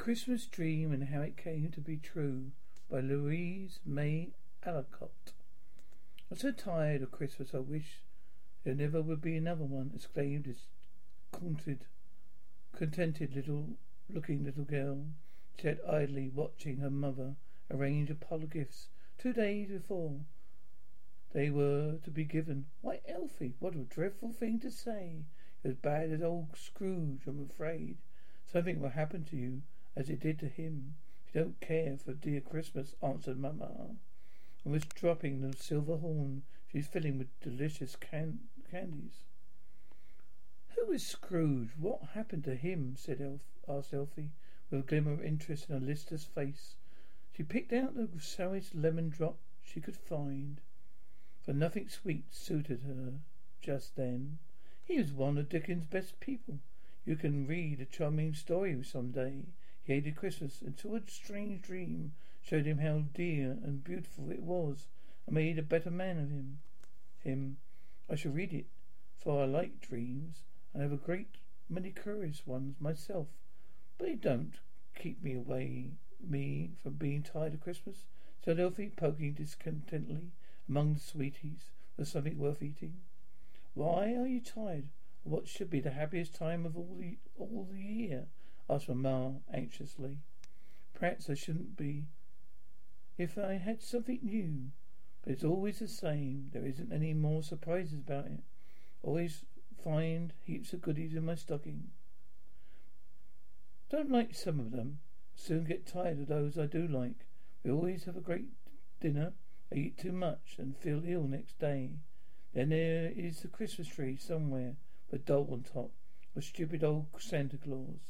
Christmas Dream and How It Came to Be True by Louisa May Alcott. I'm so tired of Christmas, I wish there never would be another one, exclaimed this contented, contented little looking little girl. She sat idly watching her mother arrange a pile of gifts two days before they were to be given. Why, Elfie, what a dreadful thing to say. As bad as old Scrooge, I'm afraid. Something will happen to you as it did to him. You don't care for dear Christmas, answered Mamma, and was dropping the silver horn she's filling with delicious can- candies. Who is Scrooge? What happened to him? said Elf- asked Elfie, with a glimmer of interest in her listless face. She picked out the sourest lemon drop she could find, for nothing sweet suited her just then. He was one of Dickens' best people. You can read a charming story some day. He hated Christmas until a strange dream showed him how dear and beautiful it was, and made a better man of him. Him. I shall read it, for I like dreams, and have a great many curious ones myself. But they don't keep me away me from being tired of Christmas, said Elfie, poking discontentedly among the sweeties for something worth eating. Why are you tired? What should be the happiest time of all the all the year? Asked Mamma anxiously. Perhaps I shouldn't be if I had something new. But it's always the same. There isn't any more surprises about it. Always find heaps of goodies in my stocking. Don't like some of them. Soon get tired of those I do like. We always have a great dinner. I eat too much and feel ill next day. Then there is the Christmas tree somewhere, with a doll on top, a stupid old Santa Claus,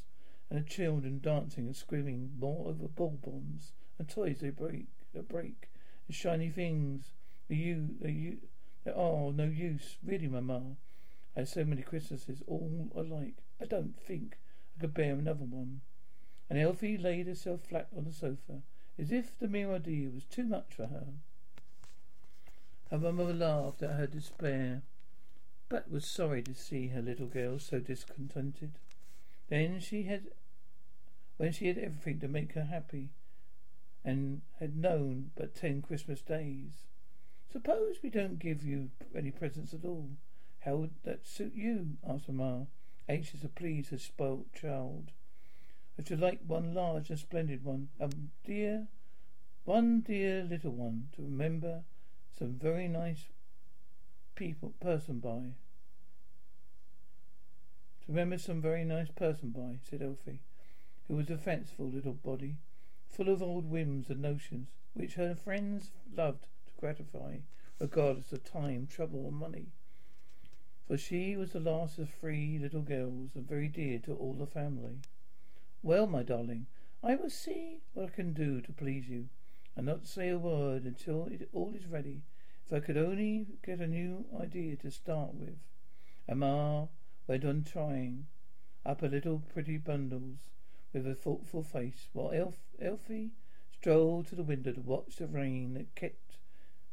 and the children dancing and screaming more over bonbons and toys they break, that break, and shiny things. They you, they you, they are oh, no use, really, Mamma. I have so many Christmases, all alike. I don't think I could bear another one. And Elfie laid herself flat on the sofa, as if the mere idea was too much for her. Her mother laughed at her despair, but was sorry to see her little girl so discontented. Then she had, when she had everything to make her happy, and had known but ten Christmas days. Suppose we don't give you any presents at all. How would that suit you? asked Mamma, anxious to please her spoilt child. I should like one large and splendid one, a dear, one dear little one to remember some very nice people person by. To remember some very nice person by, said Elfie, who was a fanciful little body, full of old whims and notions, which her friends loved to gratify, regardless of time, trouble, or money. For she was the last of three little girls, and very dear to all the family. Well, my darling, I will see what I can do to please you, and not say a word until it all is ready. If I could only get a new idea to start with. Ma went on trying up a little pretty bundles with a thoughtful face, while Elf, Elfie strolled to the window to watch the rain that kept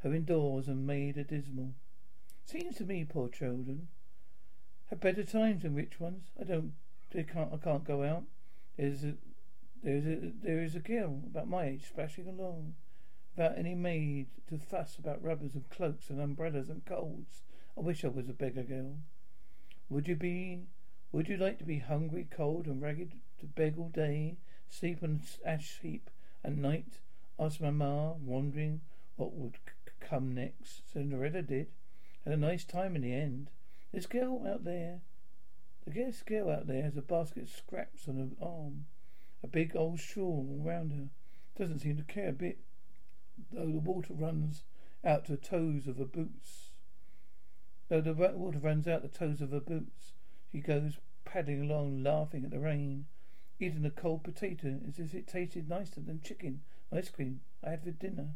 her indoors and made her dismal. Seems to me poor children have better times than rich ones. I don't, they can't, I can't go out. There's a, there's a, there is a girl about my age splashing along, without any maid to fuss about rubbers and cloaks and umbrellas and colds. I wish I was a beggar girl. Would you be? Would you like to be hungry, cold, and ragged, to beg all day, sleep on ash heap at night? asked Mamma, wondering what would c- come next. Cinderella did. Had a nice time in the end. This girl out there, the guest girl out there has a basket of scraps on her arm, a big old shawl round her. Doesn't seem to care a bit, though the water runs out to the toes of her boots. Though the water runs out the toes of her boots, she goes paddling along, laughing at the rain, eating a cold potato as if it tasted nicer than chicken ice cream I had for dinner.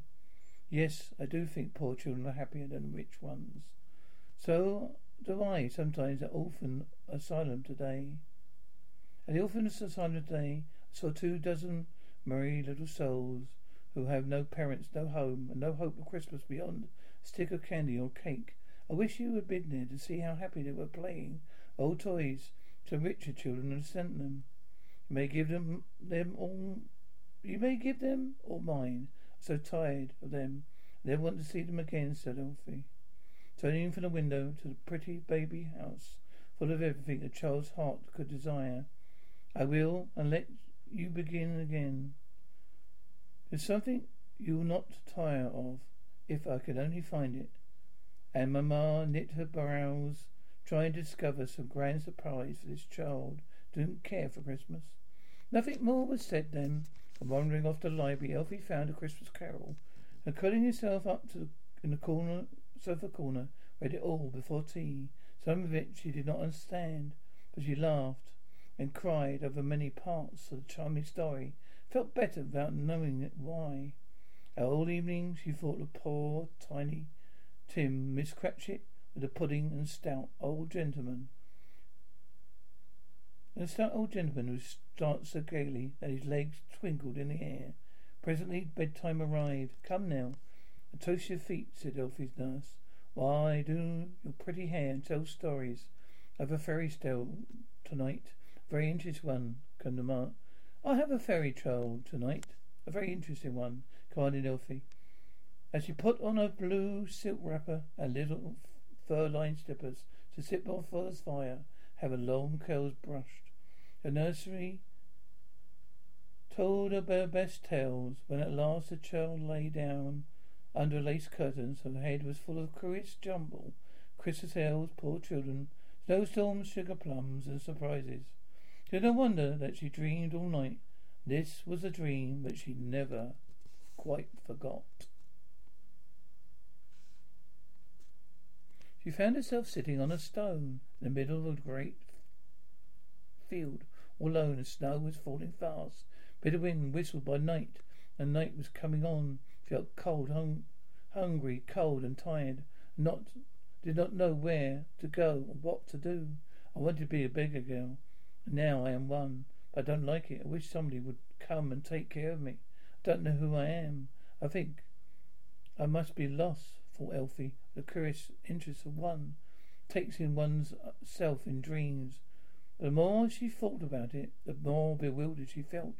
Yes, I do think poor children are happier than rich ones. So do I sometimes at orphan asylum today. At the orphan asylum today, I saw two dozen merry little souls who have no parents, no home, and no hope of Christmas beyond a stick of candy or cake. I wish you had been there to see how happy they were playing old toys some richer children had sent them. You may give them them all. You may give them all mine. I'm so tired of them. I never want to see them again," said Elfie, turning from the window to the pretty baby house, full of everything a child's heart could desire. I will, and let you begin again. There's something you'll not tire of, if I could only find it. And Mamma knit her brows, trying to discover some grand surprise for this child didn't care for Christmas. Nothing more was said then, and wandering off to the library, Elfie found a Christmas carol, and curling herself up to the, in the corner, sofa corner, read it all before tea. Some of it she did not understand, but she laughed and cried over many parts of the charming story. Felt better without knowing it why. All evening she thought of poor, tiny Tim, Miss Cratchit, with the pudding and stout old gentleman the stout old gentleman who danced so gaily that his legs twinkled in the air. Presently bedtime arrived. Come now, and toast your feet, said Elfie's nurse. Why do your pretty hair and tell stories. I have a fairy tale tonight. A very interesting one, come to Mark. I have a fairy tale tonight. A very interesting one, commanded Elfie. As she put on her blue silk wrapper and little fur-lined slippers to sit before the fire, have her long curls brushed. The nursery told her best tales. When at last the child lay down under lace curtains, her head was full of curious jumble, Christmas elves, poor children, snowstorms, sugar plums, and surprises. It no wonder that she dreamed all night. This was a dream that she never quite forgot. She found herself sitting on a stone in the middle of a great field, alone, and snow was falling fast. Bitter wind whistled by night, and night was coming on. Felt cold, hung, hungry, cold, and tired. Not did not know where to go or what to do. I wanted to be a beggar girl, and now I am one. But I don't like it. I wish somebody would come and take care of me. I don't know who I am. I think I must be lost, thought Elfie. The curious interest of one takes in one's uh, self in dreams. The more she thought about it, the more bewildered she felt.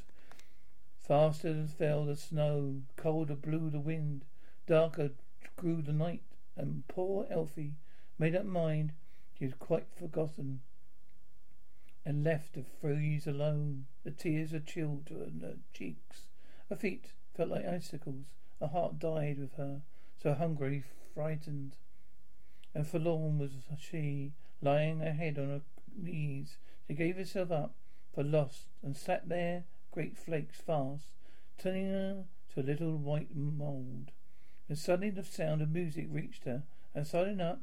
Faster fell the snow, colder blew the wind, darker grew the night, and poor Elfie made up mind she had quite forgotten and left to freeze alone. The tears were chilled to her cheeks. Her feet felt like icicles. Her heart died with her, so hungry, frightened, and forlorn was she, lying her head on her knees. She gave herself up for lost and sat there, great flakes fast, turning her to a little white mould. And suddenly the sound of music reached her, and starting up,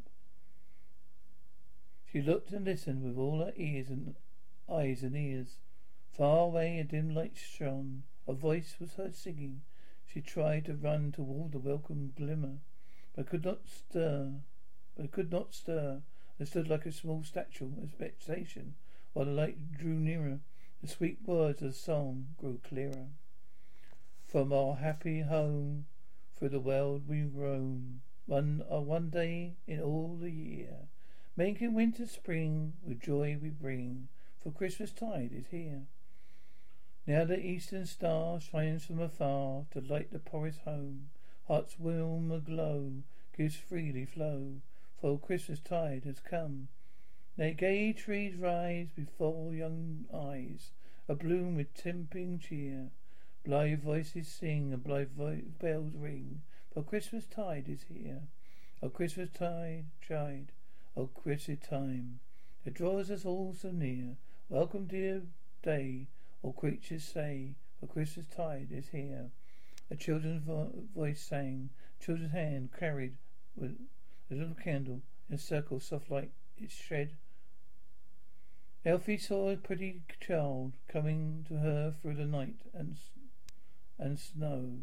she looked and listened with all her ears and eyes and ears. Far away a dim light shone. A voice was heard singing. She tried to run toward the welcome glimmer, but could not stir. But could not stir, and stood like a small statue of expectation, while the light drew nearer. The sweet words of the song grew clearer. From our happy home, through the world we roam, one uh, one day in all the year, making winter spring with joy we bring, for Christmas tide is here. Now the eastern star shines from afar to light the poorest home. Hearts warm aglow, gives freely flow, for Christmas tide has come. Nay, gay trees rise before young eyes, abloom with tempting cheer. Blithe voices sing and blithe vo- bells ring, for Christmas tide is here. O Christmas tide, chide, O Christmas time, it draws us all so near. Welcome, dear day, all creatures say, for Christmas tide is here. A children's vo- voice sang, children's hand carried with a little candle in a circle soft like its shed. Elfie saw a pretty child coming to her through the night and and snow.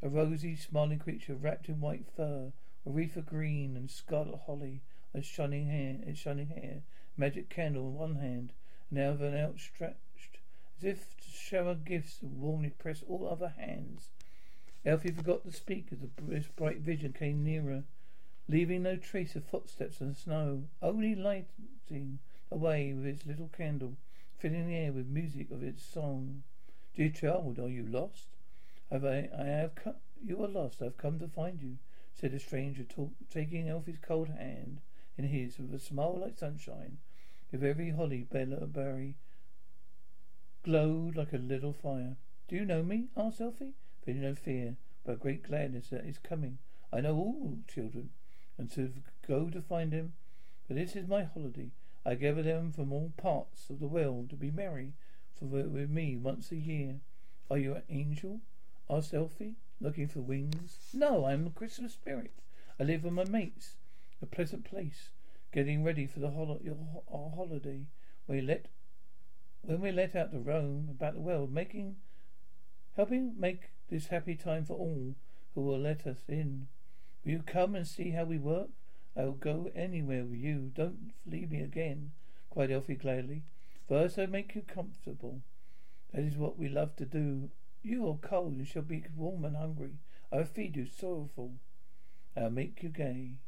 A rosy, smiling creature wrapped in white fur, a wreath of green and scarlet holly, and shining hair, and shining hair, magic candle in one hand, and the other outstretched as if to shower gifts and warmly press all other hands. Elfie forgot to speak as the bright vision came nearer, leaving no trace of footsteps on the snow, only lighting the way with its little candle. filling the air with music of its song. Dear child, are you lost? Have I, I have come, you are lost. I've come to find you, said the stranger, talk, taking Elfie's cold hand in his with a smile like sunshine. With every holly berry glowed like a little fire. Do you know me? asked Elfie, feeling no fear, but great gladness that is coming. I know all children, and to go to find him. But this is my holiday. I gather them from all parts of the world to be merry for with me once a year. Are you an angel? asked Elfie, looking for wings. No, I am a Christmas spirit. I live with my mates. A pleasant place. Getting ready for the hol- our holiday. We let when we're let out to roam about the world, making helping make this happy time for all who will let us in. Will you come and see how we work? I'll go anywhere with you. Don't leave me again, cried Elfie gladly. First I'll make you comfortable. That is what we love to do. You are cold and shall be warm and hungry. I'll feed you sorrowful. I'll make you gay.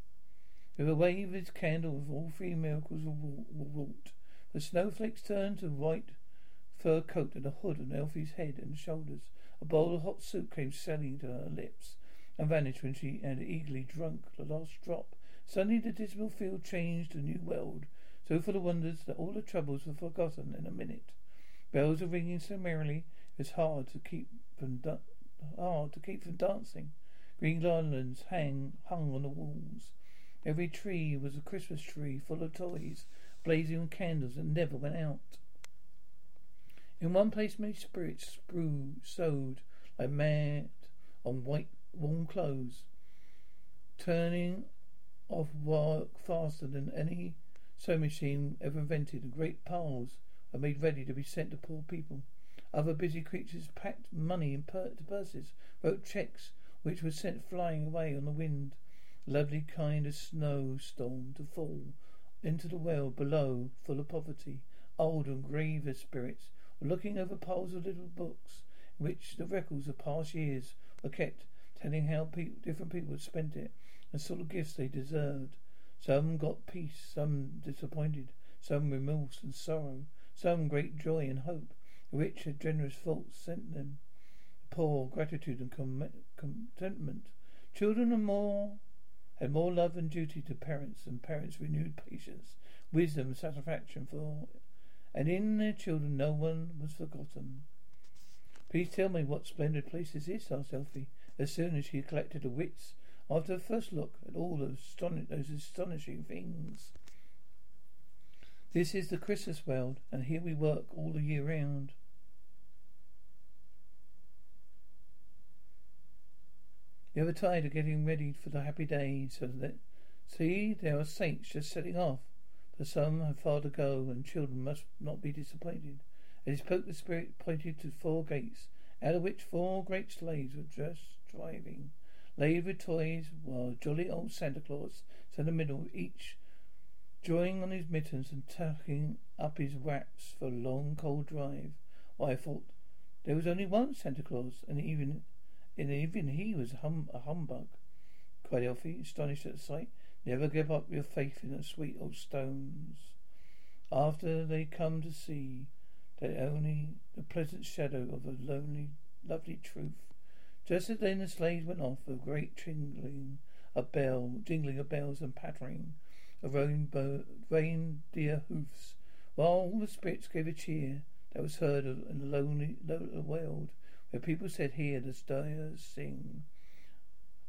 With a wave of his candle, all three miracles were wrought. The snowflakes turned to white fur coat and a hood on Elfie's head and shoulders. A bowl of hot soup came sailing to her lips and vanished when she had eagerly drunk the last drop. Suddenly the dismal field changed to a new world, so full of wonders that all the troubles were forgotten in a minute. Bells were ringing so merrily it was hard to keep from da- hard to keep from dancing. Green garlands hang hung on the walls. Every tree was a Christmas tree full of toys blazing with candles that never went out. In one place many spirits brew, sewed like mad on white warm clothes, turning off work faster than any sewing machine ever invented. Great piles are made ready to be sent to poor people. Other busy creatures packed money in pur- purses, wrote checks which were sent flying away on the wind. Lovely kind of snowstorm to fall into the world below, full of poverty. Old and graver spirits were looking over piles of little books in which the records of past years were kept, telling how pe- different people had spent it and sort of gifts they deserved. Some got peace, some disappointed, some remorse and sorrow, some great joy and hope. The rich had generous thoughts sent them, the poor gratitude and com- contentment. Children are more had more love and duty to parents, and parents renewed patience, wisdom, and satisfaction for, and in their children no one was forgotten. Please tell me what splendid place is this? asked Elfie, as soon as she collected her wits after her first look at all those, astonish- those astonishing things. This is the Christmas world, and here we work all the year round. You ever tired of getting ready for the happy days so that see there are saints just setting off. For some have far to go and children must not be disappointed. As he spoke the spirit pointed to four gates, out of which four great sleighs were just driving, laden with toys, while jolly old Santa Claus sat in the middle, each drawing on his mittens and tucking up his wraps for a long cold drive. Why I thought there was only one Santa Claus, and even and even he was hum- a humbug, cried Elfie, astonished at the sight. Never give up your faith in the sweet old stones. After they come to see that only the pleasant shadow of a lonely, lovely truth. Just as then the sleighs went off, a great jingling a bell, jingling of bells and pattering of reindeer hoofs, while all the spirits gave a cheer that was heard in the lonely, lonely world where people said, "Here the stars sing.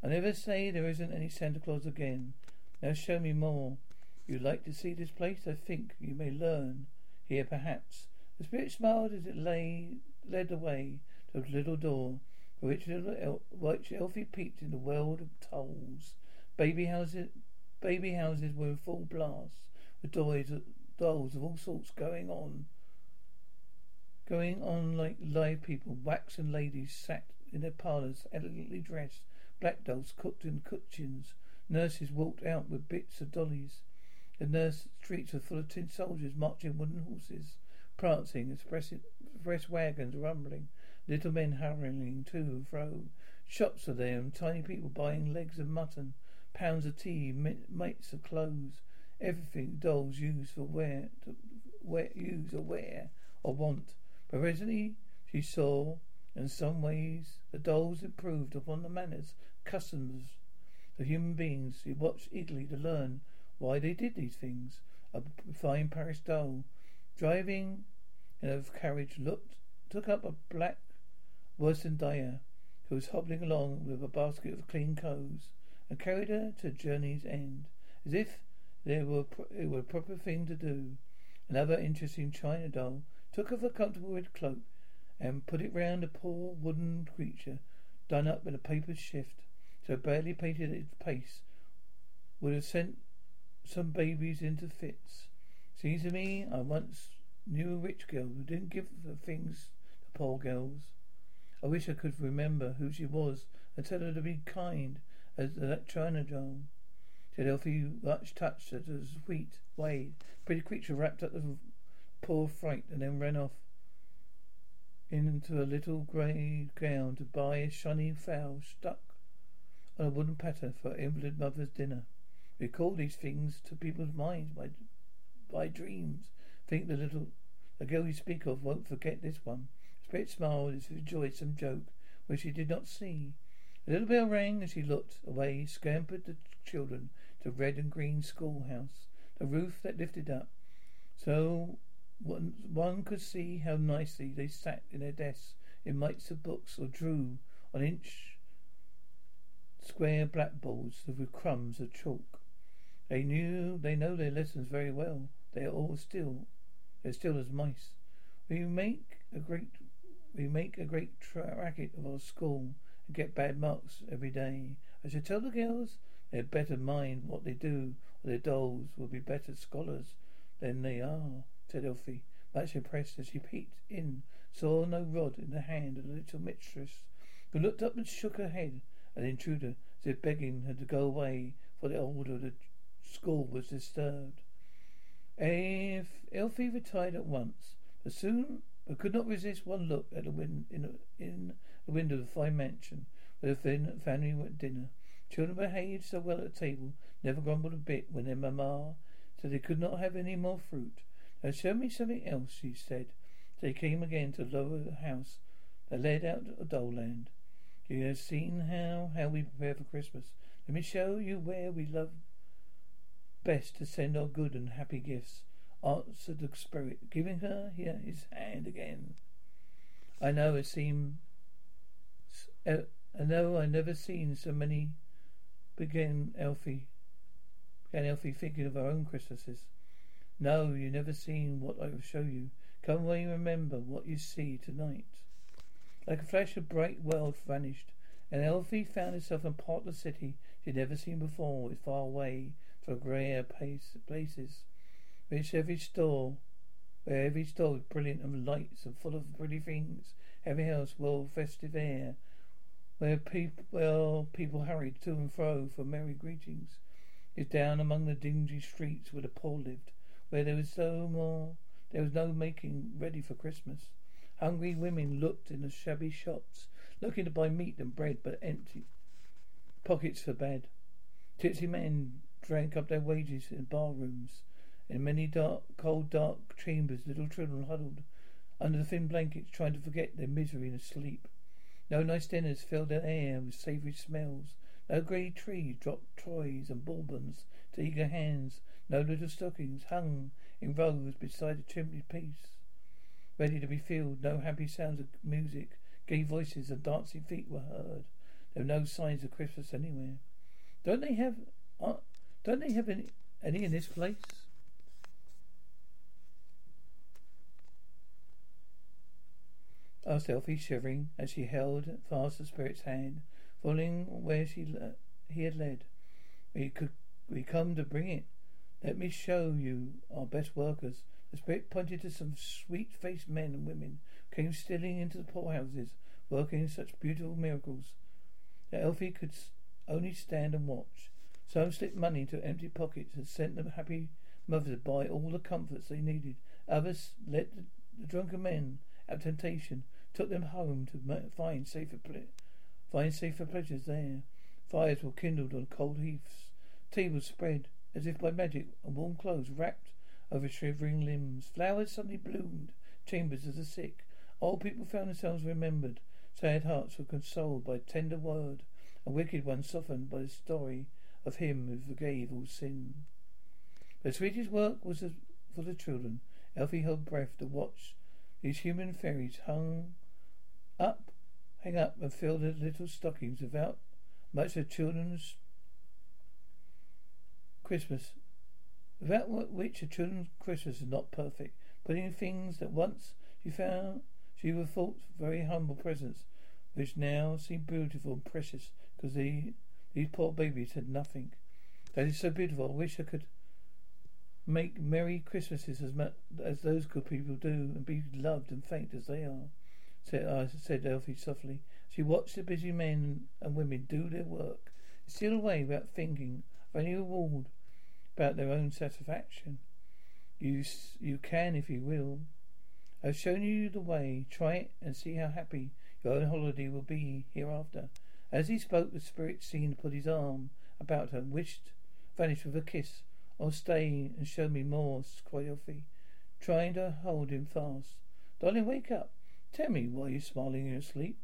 I never say there isn't any Santa Claus again. Now show me more. You'd like to see this place? I think you may learn here, perhaps. The spirit smiled as it lay, led the way to a little door, which which Elfie peeped in the world of tolls. Baby houses, baby houses were in full blast, with dolls, dolls of all sorts going on going on like live people. Waxen ladies sat in their parlours, elegantly dressed. Black dolls cooked in kitchens. Nurses walked out with bits of dollies. The nurse streets were full of tin soldiers marching wooden horses, prancing, express, express wagons rumbling, little men hurrying to and fro. Shops were there, and tiny people buying legs of mutton, pounds of tea, mates of clothes, everything dolls use for wear, to wear, use or wear or want. But presently she saw, in some ways, the dolls improved upon the manners, customs of human beings. She watched eagerly to learn why they did these things. A fine Paris doll, driving in a carriage, looked took up a black worsted dyer who was hobbling along with a basket of clean clothes and carried her to journey's end, as if there were it were a proper thing to do. Another interesting china doll took off a comfortable red cloak and put it round a poor wooden creature done up in a paper shift, so badly painted its face would have sent some babies into fits. Seems to me I once knew a rich girl who didn't give the things to poor girls. I wish I could remember who she was and tell her to be kind as that china doll. Said Elfie, much touched at a sweet way. Pretty creature wrapped up the poor fright and then ran off into a little grey gown to buy a shiny fowl stuck on a wooden platter for invalid mother's dinner. Recall these things to people's minds by by dreams. Think the little the girl you speak of won't forget this one. Spirit smiled as if enjoyed some joke which she did not see. The little bell rang as she looked away, scampered the children to red and green schoolhouse, the roof that lifted up, so one, one could see how nicely they sat in their desks in mites of books or drew on inch square blackboards with crumbs of chalk. They knew they know their lessons very well. They are all still they're still as mice. We make a great we make a great tra- racket of our school and get bad marks every day. I should tell the girls They'd better mind what they do, or their dolls will be better scholars than they are, said Elfie, much impressed as she peeped in, saw no rod in the hand of the little mistress, who looked up and shook her head at the intruder, as if begging her to go away, for the order of the school was disturbed. If Elfie retired at once, but soon could not resist one look at the win- in, in the window of the fine mansion where the family were at dinner. Children behaved so well at table, never grumbled a bit when their mamma said they could not have any more fruit. Now show me something else, she said. They came again to lower the house that led out of Dollland. You have seen how how we prepare for Christmas. Let me show you where we love best to send our good and happy gifts. Answered the spirit, giving her here his hand again. I know it seemed. Uh, I know I never seen so many began Elfie. Began Elfie thinking of her own Christmases. No, you never seen what I will show you. Come away and remember what you see tonight. Like a flash, a bright world vanished, and Elfie found herself in part of the city she'd never seen before, with far away from grayer places, which every store, where every store was brilliant and lights and full of pretty things, every house well festive air, where people, well, people hurried to and fro for merry greetings. It's down among the dingy streets where the poor lived, where there was so more, there was no making ready for Christmas. Hungry women looked in the shabby shops, looking to buy meat and bread, but empty pockets for bed. Tipsy men drank up their wages in bar rooms. In many dark, cold, dark chambers, little children huddled under the thin blankets, trying to forget their misery and sleep. No nice dinners filled the air with savoury smells. No grey trees dropped toys and bourbons to eager hands. No little stockings hung in rows beside the chimney piece, ready to be filled. No happy sounds of music, gay voices and dancing feet were heard. There were no signs of Christmas anywhere. Don't they have? Uh, don't they have any, any in this place? Asked Elfie, shivering, as she held fast the spirit's hand, following where she le- he had led. We could we come to bring it. Let me show you our best workers. The spirit pointed to some sweet-faced men and women who came stealing into the poorhouses, working such beautiful miracles that Elfie could only stand and watch. Some slipped money into empty pockets and sent them happy mothers to buy all the comforts they needed. Others let the, the drunken men have temptation took them home to find safer ple- find safer pleasures there. Fires were kindled on cold heaths, tables spread as if by magic, and warm clothes wrapped over shivering limbs. Flowers suddenly bloomed, chambers of the sick. Old people found themselves remembered. Sad hearts were consoled by tender word, and wicked ones softened by the story of him who forgave all sin. The sweetest work was for the children. Elfie held breath to watch these human fairies hung up, hang up, and filled their little stockings without much of children's Christmas, without which a children's Christmas is not perfect. Putting things that once she found she would thought very humble presents, which now seem beautiful and precious, because these poor babies had nothing. That is so beautiful. I wish I could make merry Christmases as much as those good people do, and be loved and thanked as they are. Said I uh, said Elfie softly. She watched the busy men and women do their work, steal away without thinking of any reward, about their own satisfaction. You you can if you will. I've shown you the way. Try it and see how happy your own holiday will be hereafter. As he spoke, the spirit seemed to put his arm about her, and wished, vanished with a kiss. Oh, stay and show me more, Elfie, trying to uh, hold him fast. Darling, wake up. Tell me why you're smiling in your sleep,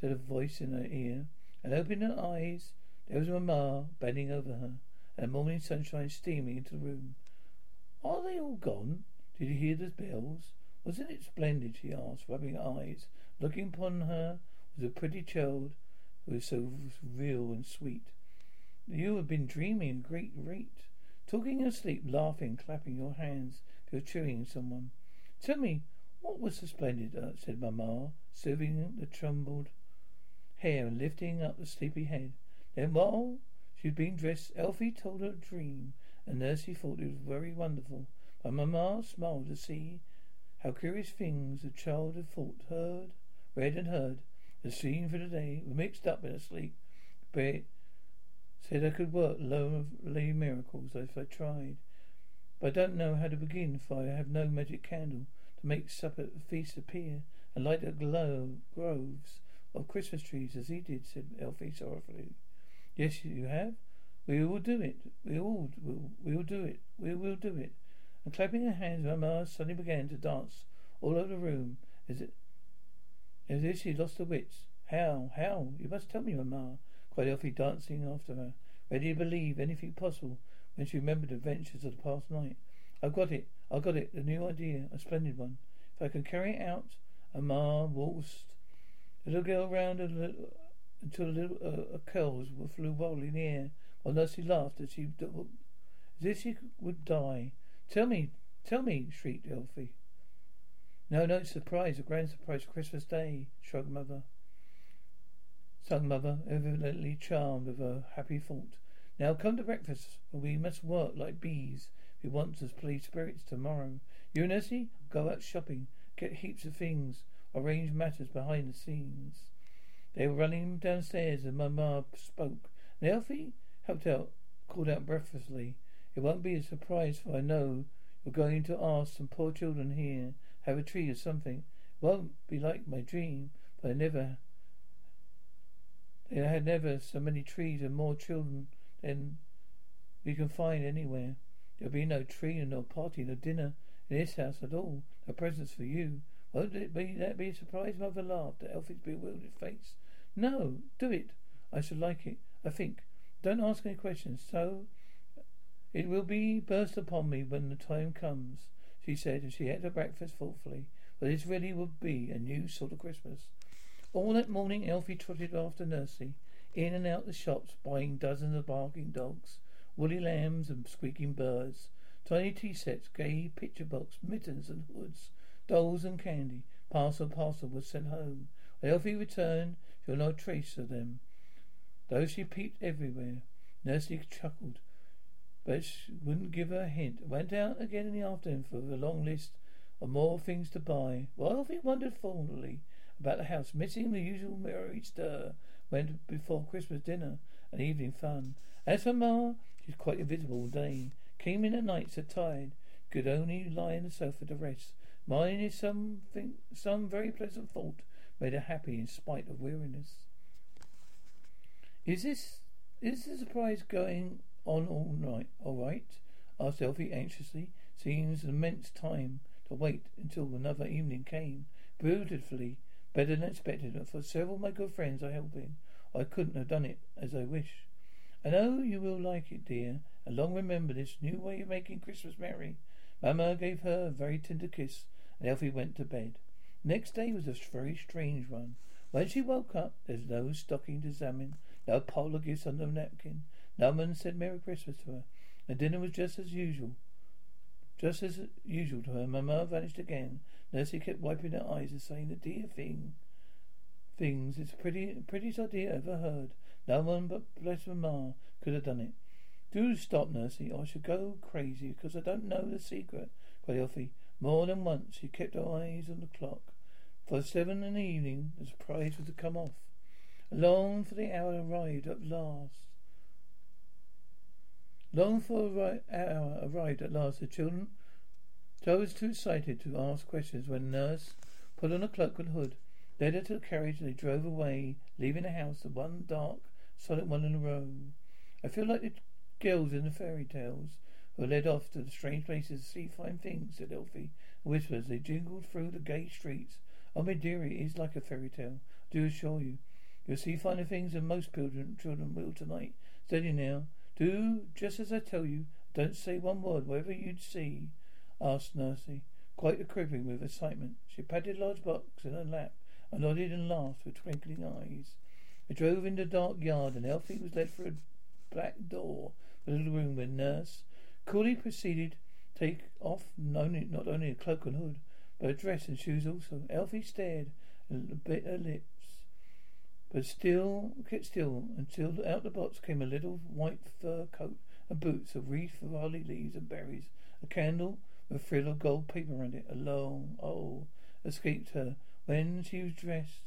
said a voice in her ear. And opening her eyes, there was Mamma bending over her, and the morning sunshine steaming into the room. Are they all gone? Did you hear the bells? Wasn't it splendid? she asked, rubbing her eyes. Looking upon her was a pretty child who was so real and sweet. You have been dreaming a great rate. Talking in your sleep, laughing, clapping your hands if you're cheering someone. Tell me, what was so splendid? Uh, said Mamma, soothing the trembled hair and lifting up the sleepy head. Then while she'd been dressed, Elfie told her a dream, and Nursey thought it was very wonderful. But Mamma smiled to see how curious things the child had thought, heard, read and heard, had seen for the day, were mixed up in her sleep. But Said I could work lovely miracles if I tried. But I don't know how to begin, for I have no magic candle to make supper feast appear and light the glow groves of Christmas trees as he did, said Elfie sorrowfully. Yes, you have. We will do it. We all will. We will do it. We will do it. And clapping her hands, Mamma suddenly began to dance all over the room, as it if she lost her wits. How? How? You must tell me, Mamma cried Elfie, dancing after her, ready to believe anything possible when she remembered adventures of the past night. I've got it. I've got it. The new idea. A splendid one. If I can carry it out, a Ma waltzed the little girl round a little, until the little uh, curls flew wildly in the air, while Nursey laughed as she as if she would die. Tell me, tell me, shrieked Elfie. No, no, surprise, a grand surprise Christmas Day, shrugged Mother. Sung Mother, evidently charmed with her happy thought. Now come to breakfast, for we must work like bees we want to please spirits tomorrow. You and Essie go out shopping, get heaps of things, arrange matters behind the scenes. They were running downstairs and Mamma spoke. And Elfie helped out, called out breathlessly. It won't be a surprise, for I know you're going to ask some poor children here, have a tree or something. It won't be like my dream, but I never there had never so many trees and more children than we can find anywhere. There'll be no tree and no party, no dinner in this house at all. No presents for you. Won't it be that be a surprise? Mother laughed at Elfie's bewildered face. No, do it. I should like it. I think. Don't ask any questions. So it will be burst upon me when the time comes, she said, and she ate her breakfast thoughtfully. But this really would be a new sort of Christmas. All that morning Elfie trotted after Nursey, in and out the shops, buying dozens of barking dogs, woolly lambs and squeaking birds, tiny tea sets, gay picture books, mittens and hoods, dolls and candy. Parcel parcel was sent home. When Elfie returned, had no trace of them, though she peeped everywhere. Nursey chuckled, but she wouldn't give her a hint. Went out again in the afternoon for a long list of more things to buy. While Elfie wondered fondly about the house, missing the usual merry stir went before Christmas dinner and evening fun. As for Ma, she's quite invisible all day. Came in at night so tired, could only lie on the sofa to rest. Mine is something, some very pleasant thought made her happy in spite of weariness. Is this, is the surprise going on all night, all right? asked Elfie anxiously. Seems an immense time to to wait until another evening came. Beautifully, better than expected, and for several of my good friends I helping. I couldn't have done it as I wish. I know you will like it, dear, and long remember this new way of making Christmas merry. Mamma gave her a very tender kiss, and Elfie went to bed. Next day was a very strange one. When she woke up, there was no stocking to examine, no of gifts under the napkin. No one said Merry Christmas to her, and dinner was just as usual. Just as usual to her, Mamma vanished again. Nursey kept wiping her eyes and saying, "The dear thing, things, the pretty, prettiest idea ever heard. No one but bless Mamma could have done it." Do stop, Nursey, or I shall go crazy because I don't know the secret, cried Elfie. More than once she kept her eyes on the clock. For seven in the evening, the surprise was to come off. Long for the hour arrived at last. Long for a hour arrived at last. The children, Joe was too excited to ask questions when nurse put on a cloak and hood, led her to the carriage, and they drove away, leaving the house, the one dark, solid one in a row. I feel like the girls in the fairy tales who are led off to the strange places to see fine things, said Elfie. Whispers, they jingled through the gay streets. Oh, my dearie, it is like a fairy tale. I do assure you. You'll see finer things than most children, children will tonight. Steady now. Do just as I tell you. Don't say one word, whatever you'd see, asked Nursey, quite a quivering with excitement. She patted large box in her lap and nodded and laughed with twinkling eyes. They drove into the dark yard and Elfie was led through a black door the little room where Nurse coolly proceeded to take off not only, a cloak and hood, but a dress and shoes also. Elfie stared and bit her lips but still kept still until out the box came a little white fur coat and boots, a wreath of holly leaves and berries, a candle with a frill of gold paper around it. A long, oh, escaped her when she was dressed.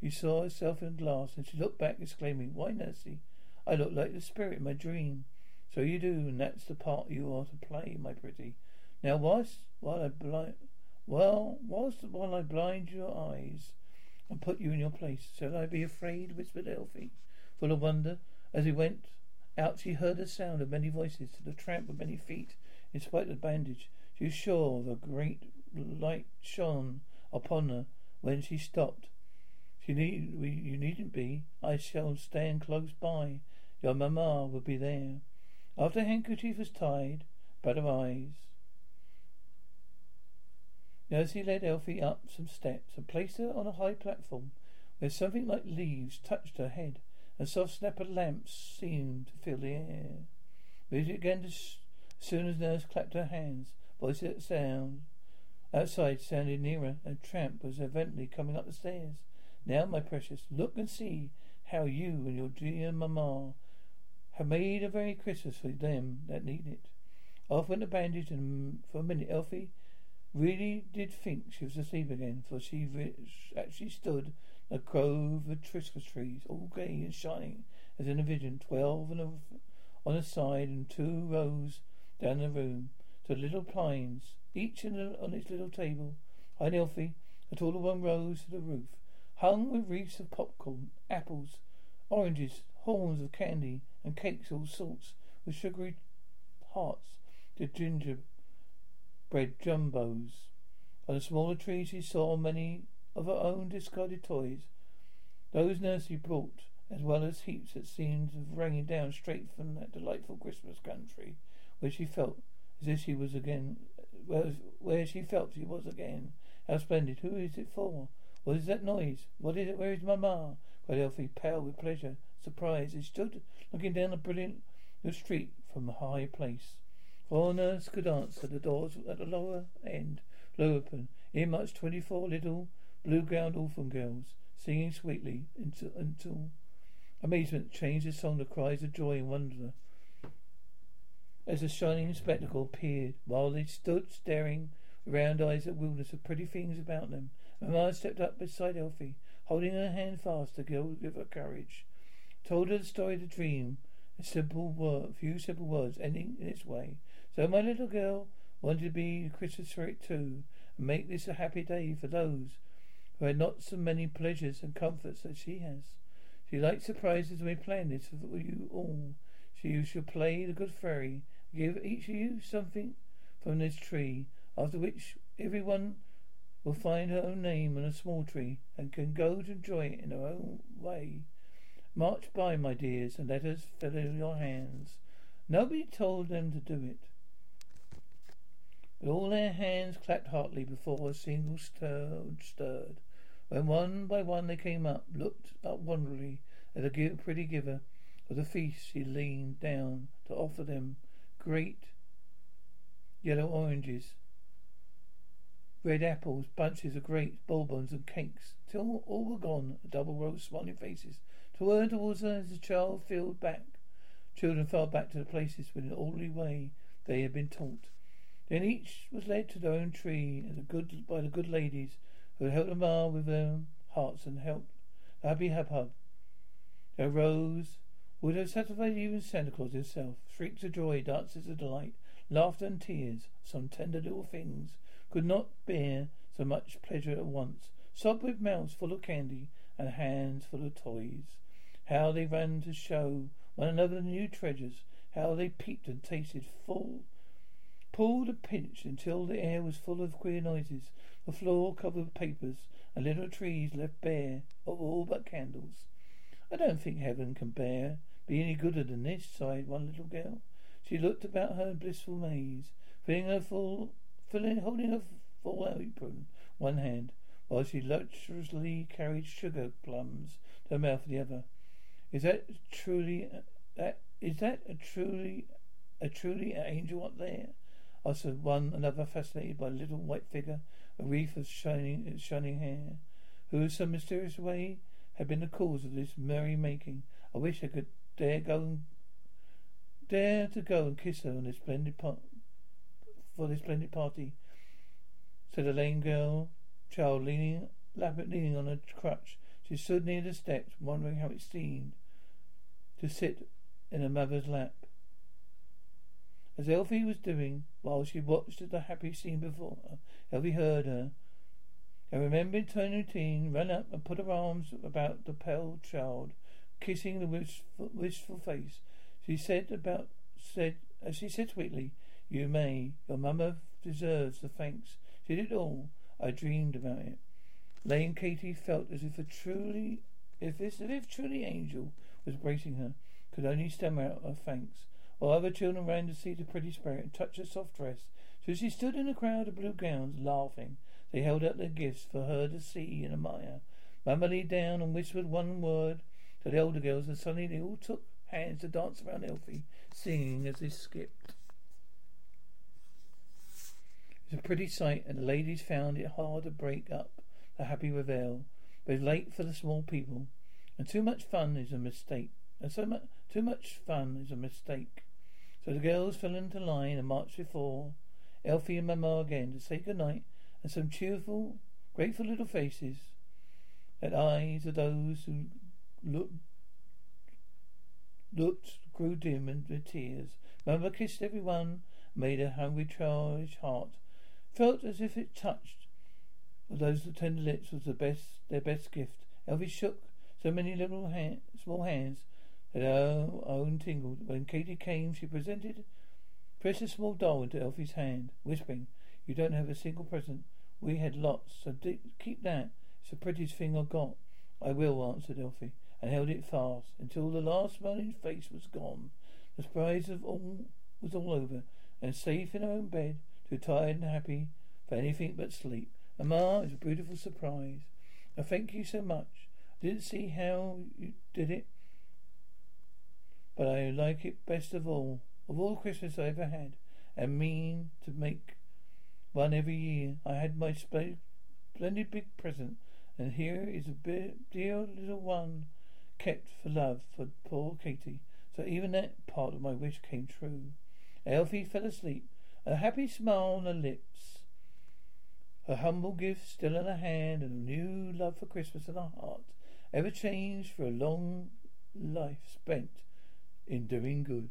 She saw herself in the glass and she looked back, exclaiming, "Why, Nursey, I look like the spirit in my dream." So you do, and that's the part you are to play, my pretty. Now, whilst while I blind, well, whilst while I blind your eyes and put you in your place. Shall I be afraid? whispered Elfie, full of wonder. As he went out, she heard the sound of many voices, the tramp of many feet. In spite of the bandage, she sure the great light shone upon her when she stopped. She need, you needn't be. I shall stand close by. Your mamma will be there. After handkerchief was tied about her eyes, Nursey led Elfie up some steps and placed her on a high platform where something like leaves touched her head. A soft snap of lamps seemed to fill the air. Music began as soon as Nurse clapped her hands. Voices sound outside sounded nearer, and Tramp was evidently coming up the stairs. Now, my precious, look and see how you and your dear mamma have made a very Christmas for them that need it. Off went the bandage, and for a minute, Elfie really did think she was asleep again, for she actually stood a grove of Christmas trees, all gay and shining as in a vision, twelve on a, on a side and two rows down the room, to little pines, each on its little table. High and Elfie, a taller one rose to the roof, hung with wreaths of popcorn, apples, oranges, horns of candy, and cakes of all sorts, with sugary hearts to ginger bread jumbos. On the smaller trees she saw many of her own discarded toys. Those Nursey brought, as well as heaps that seemed raining down straight from that delightful Christmas country, where she felt as if she was again, where, she felt she was again. How splendid! Who is it for? What is that noise? What is it? Where is Mamma? cried Elfie, pale with pleasure, surprise. She stood looking down the brilliant street from a high place. Before nurse could answer, the doors at the lower end flew open. In marched twenty-four little blue-gowned orphan girls, singing sweetly until, until amazement changed the song to cries of joy and wonder. As a shining spectacle appeared, while they stood staring with round eyes at wilderness of pretty things about them, Mamma stepped up beside Elfie, holding her hand fast to girl give her courage. Told her the story of the dream, a simple word, few simple words, ending in its way. So my little girl wanted to be a Christmas spirit too, and make this a happy day for those who had not so many pleasures and comforts as she has. She likes surprises and we planned this for you all. She shall play the good fairy, give each of you something from this tree, after which everyone will find her own name on a small tree and can go to enjoy it in her own way. March by, my dears, and let us fill your hands. Nobody told them to do it. But all their hands clapped heartily before a single stir stirred. When one by one they came up, looked up wonderingly at the pretty giver of the feast, she leaned down to offer them great yellow oranges, red apples, bunches of grapes, bonbons, and cakes, till all were gone. A double row of smiling faces turned towards her as the child fell back. Children fell back to the places in an orderly way they had been taught. Then each was led to their own tree the good, by the good ladies who had helped them all with their hearts and helped the happy hub hub. Their rose would have satisfied even Santa Claus himself. Shrieks of joy, dances of delight, laughter and tears, some tender little things could not bear so much pleasure at once. Sobbed with mouths full of candy and hands full of toys. How they ran to show one another the new treasures. How they peeped and tasted full, pulled and pinched until the air was full of queer noises. The floor covered with papers and little trees left bare of all but candles. I don't think heaven can bear be any gooder than this, sighed one little girl. She looked about her in blissful maze, filling her full, filling, holding her full apron one hand, while she luxuriously carried sugar plums to her mouth with the other. Is that truly uh, that is that a truly a truly angel up there? Asked one another, fascinated by a little white figure, a wreath of shining uh, shining hair, who in some mysterious way had been the cause of this merry making. I wish I could dare go and dare to go and kiss her on this splendid part for this splendid party, said a lame girl child leaning leaning on a crutch. She stood near the steps, wondering how it seemed to sit in her mother's lap. As Elfie was doing while she watched the happy scene before her, Elfie heard her and remembered her routine, ran up and put her arms about the pale child, kissing the wistful, wistful face. She said about said as she said sweetly, You may. Your mother deserves the thanks. She did all. I dreamed about it. Lane Katy felt as if a truly if this if truly angel was bracing her, could only stammer out her thanks, while other children ran to see the pretty spirit and touch her soft dress. So she stood in a crowd of blue gowns, laughing. They held out their gifts for her to see and admire. Mamma leaned down and whispered one word to the older girls, and suddenly they all took hands to dance around Elfie, singing as they skipped. It was a pretty sight, and the ladies found it hard to break up the happy revel, but late for the small people. And too much fun is a mistake. And so much, too much fun is a mistake. So the girls fell into line and marched before Elfie and Mamma again to say good night, and some cheerful, grateful little faces, and eyes of those who looked looked grew dim and with tears. Mamma kissed every one, made a hungry child's heart felt as if it touched. Those tender lips was the best, their best gift. Elfie shook so many little hand, small hands that her own tingled. When Katy came, she presented, pressed a small doll into Elfie's hand, whispering, "You don't have a single present. We had lots, so keep that. It's the prettiest thing I've got." "I will," answered Elfie, and held it fast until the last smiling face was gone. The surprise of all was all over, and safe in her own bed, too tired and happy for anything but sleep. Mamma, it's a beautiful surprise. I thank you so much. I didn't see how you did it, but I like it best of all. Of all Christmas I ever had, and mean to make one every year. I had my splendid big present, and here is a dear little one kept for love for poor Katy. So even that part of my wish came true. Elfie fell asleep, a happy smile on her lips. Her humble gift still in her hand, and a new love for Christmas in her heart ever changed for a long life spent in doing good.